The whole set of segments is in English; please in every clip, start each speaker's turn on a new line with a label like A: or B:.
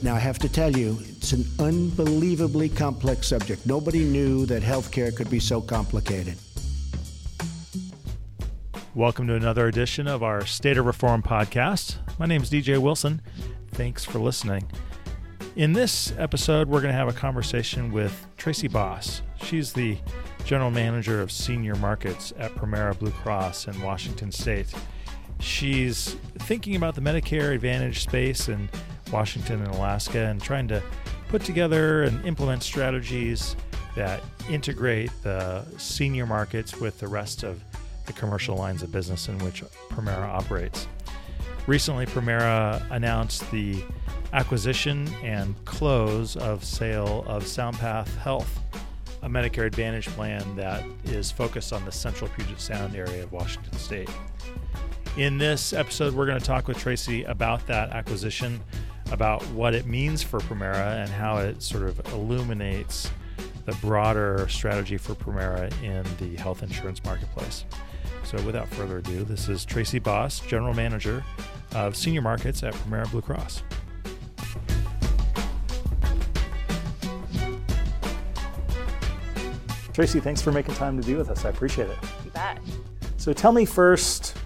A: Now, I have to tell you, it's an unbelievably complex subject. Nobody knew that healthcare could be so complicated.
B: Welcome to another edition of our State of Reform podcast. My name is DJ Wilson. Thanks for listening. In this episode, we're going to have a conversation with Tracy Boss. She's the general manager of senior markets at Premera Blue Cross in Washington State. She's thinking about the Medicare Advantage space in Washington and Alaska and trying to put together and implement strategies that integrate the senior markets with the rest of the commercial lines of business in which Premera operates. Recently, Premera announced the acquisition and close of sale of SoundPath Health, a Medicare Advantage plan that is focused on the central Puget Sound area of Washington State. In this episode, we're going to talk with Tracy about that acquisition, about what it means for Premera, and how it sort of illuminates the broader strategy for Premera in the health insurance marketplace. So, without further ado, this is Tracy Boss, General Manager of Senior Markets at Premera Blue Cross. Tracy, thanks for making time to be with us. I appreciate it.
C: You bet.
B: So, tell me first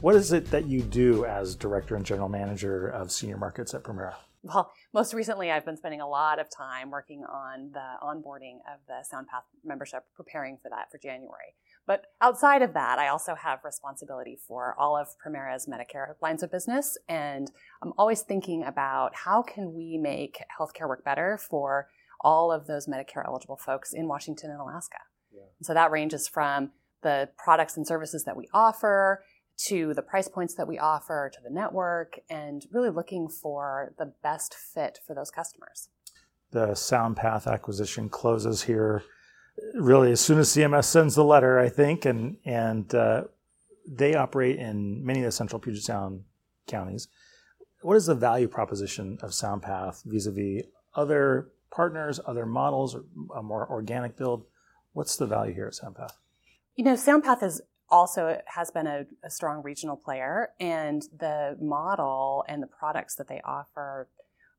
B: what is it that you do as director and general manager of senior markets at Premera?
C: Well, most recently, I've been spending a lot of time working on the onboarding of the SoundPath membership, preparing for that for January. But outside of that, I also have responsibility for all of Premera's Medicare lines of business, and I'm always thinking about how can we make healthcare work better for all of those Medicare eligible folks in Washington and Alaska. Yeah. So that ranges from the products and services that we offer to the price points that we offer to the network and really looking for the best fit for those customers.
B: The SoundPath acquisition closes here really as soon as CMS sends the letter, I think, and and uh, they operate in many of the central Puget Sound counties. What is the value proposition of SoundPath vis-a-vis other partners, other models, or a more organic build? What's the value here at SoundPath?
C: You know, SoundPath is also it has been a, a, strong regional player, and the model and the products that they offer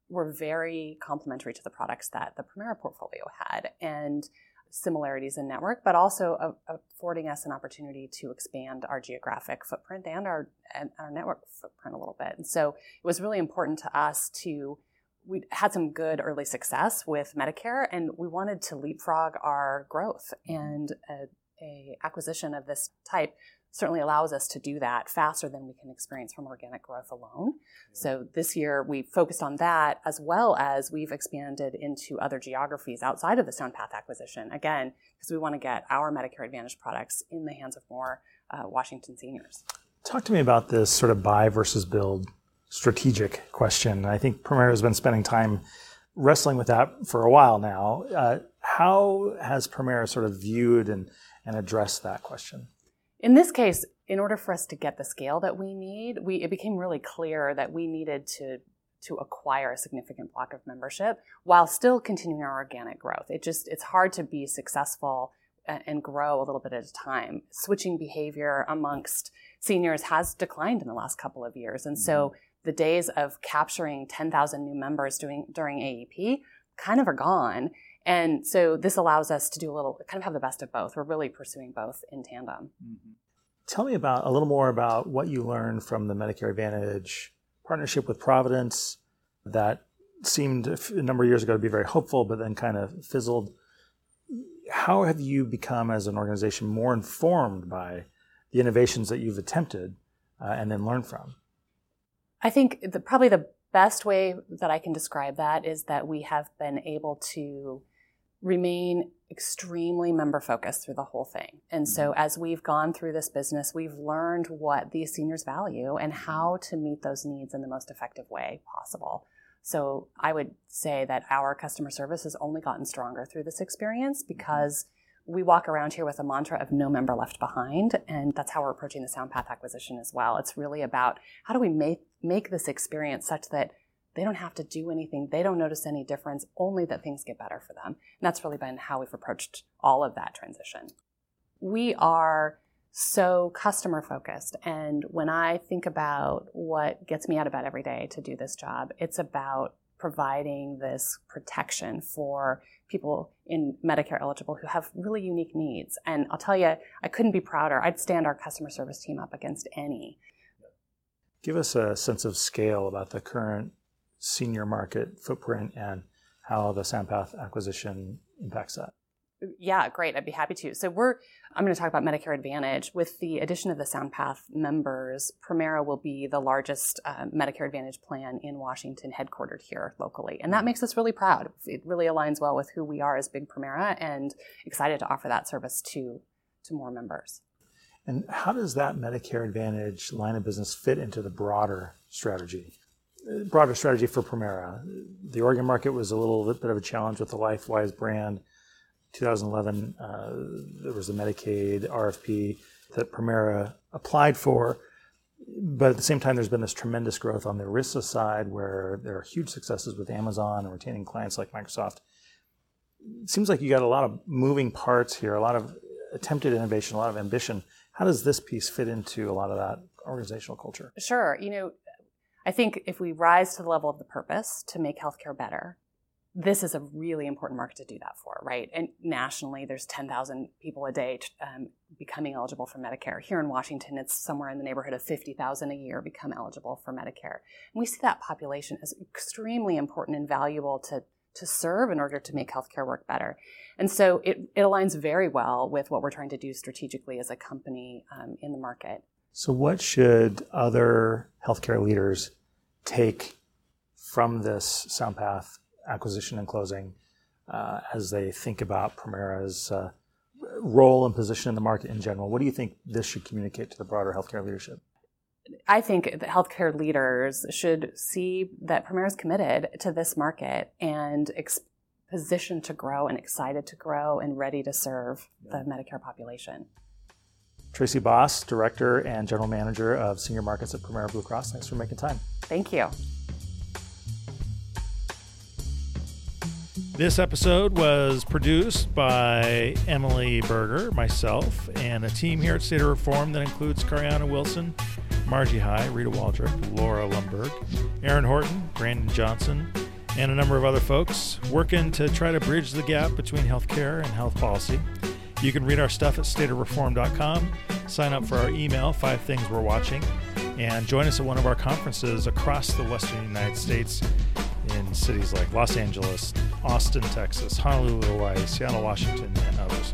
C: were very complementary to the products that the Premera portfolio had, and similarities in network, but also affording us an opportunity to expand our geographic footprint and our and our network footprint a little bit. And so it was really important to us to we had some good early success with Medicare, and we wanted to leapfrog our growth. And a a acquisition of this type certainly allows us to do that faster than we can experience from organic growth alone. So this year we focused on that as well as we've expanded into other geographies outside of the SoundPath acquisition. Again, because we want to get our Medicare Advantage products in the hands of more uh, Washington seniors.
B: Talk to me about this sort of buy versus build strategic question. I think Premera has been spending time wrestling with that for a while now. Uh, how has Premera sort of viewed and and address that question?
C: In this case, in order for us to get the scale that we need, we, it became really clear that we needed to to acquire a significant block of membership while still continuing our organic growth. It just it's hard to be successful and grow a little bit at a time. Switching behavior amongst seniors has declined in the last couple of years, and so mm-hmm. the days of capturing 10,000 new members doing during AEP kind of are gone. And so this allows us to do a little, kind of have the best of both. We're really pursuing both in tandem. Mm-hmm.
B: Tell me about a little more about what you learned from the Medicare Advantage partnership with Providence that seemed a number of years ago to be very hopeful, but then kind of fizzled. How have you become, as an organization, more informed by the innovations that you've attempted uh, and then learned from?
C: I think the, probably the best way that I can describe that is that we have been able to remain extremely member focused through the whole thing. And so mm-hmm. as we've gone through this business, we've learned what these seniors value and mm-hmm. how to meet those needs in the most effective way possible. So I would say that our customer service has only gotten stronger through this experience mm-hmm. We walk around here with a mantra of no member left behind and that's how we're approaching the soundpath acquisition as well it's really about how do we make make this experience such that they don't have to do anything. They don't notice any difference, only that things get better for them. And that's really been how we've approached all of that transition. We are so customer focused. And when I think about what gets me out of bed every day to do this job, it's about providing this protection for people in Medicare eligible who have really unique needs. And I'll tell you, I couldn't be prouder. I'd stand our customer service team up against any.
B: Give us a sense of scale about the current senior market footprint and how the SoundPath acquisition impacts that.
C: Yeah, great. I'd be happy to. So we're I'm going to talk about Medicare Advantage. With the addition of the SoundPath members, Premera will be the largest uh, Medicare Advantage plan in Washington, headquartered here locally, and that makes us really proud. It really aligns well with who we are as Big Premera, and excited to offer that service to to more members.
B: And how does that Medicare Advantage line of business fit into the broader strategy? Broader strategy for Premera. The Oregon market was a little bit of a challenge with the LifeWise brand 2011, uh, there was a Medicaid RFP that Premera applied for. But at the same time, there's been this tremendous growth on the ERISA side where there are huge successes with Amazon and retaining clients like Microsoft. It seems like you got a lot of moving parts here, a lot of attempted innovation, a lot of ambition. How does this piece fit into a lot of that organizational culture?
C: Sure. You know, I think if we rise to the level of the purpose to make healthcare better, this is a really important market to do that for, right? And nationally, there's 10,000 people a day um, becoming eligible for Medicare. Here in Washington, it's somewhere in the neighborhood of 50,000 a year become eligible for Medicare. And we see that population as extremely important and valuable to, to serve in order to make healthcare work better. And so it, it aligns very well with what we're trying to do strategically as a company um, in the market.
B: So, what should other healthcare leaders take from this SoundPath acquisition and closing uh, as they think about Premera's uh, role and position in the market in general? What do you think this should communicate to the broader healthcare leadership?
C: I think the healthcare leaders should see that Premera is committed to this market and ex- positioned to grow and excited to grow and ready to serve the Medicare population.
B: Tracy Boss, Director and General Manager of Senior Markets at Premera Blue Cross. Thanks for making time.
C: Thank you.
B: This episode was produced by Emily Berger, myself, and a team here at State of Reform that includes Cariana Wilson, Margie High, Rita Waldrop, Laura Lumberg, Aaron Horton, Brandon Johnson, and a number of other folks working to try to bridge the gap between healthcare and health policy. You can read our stuff at stateofreform.com, sign up for our email, Five Things We're Watching, and join us at one of our conferences across the Western United States in cities like Los Angeles, Austin, Texas, Honolulu, Hawaii, Seattle, Washington, and others.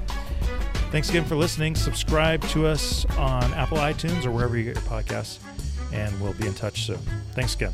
B: Thanks again for listening. Subscribe to us on Apple iTunes or wherever you get your podcasts, and we'll be in touch soon. Thanks again.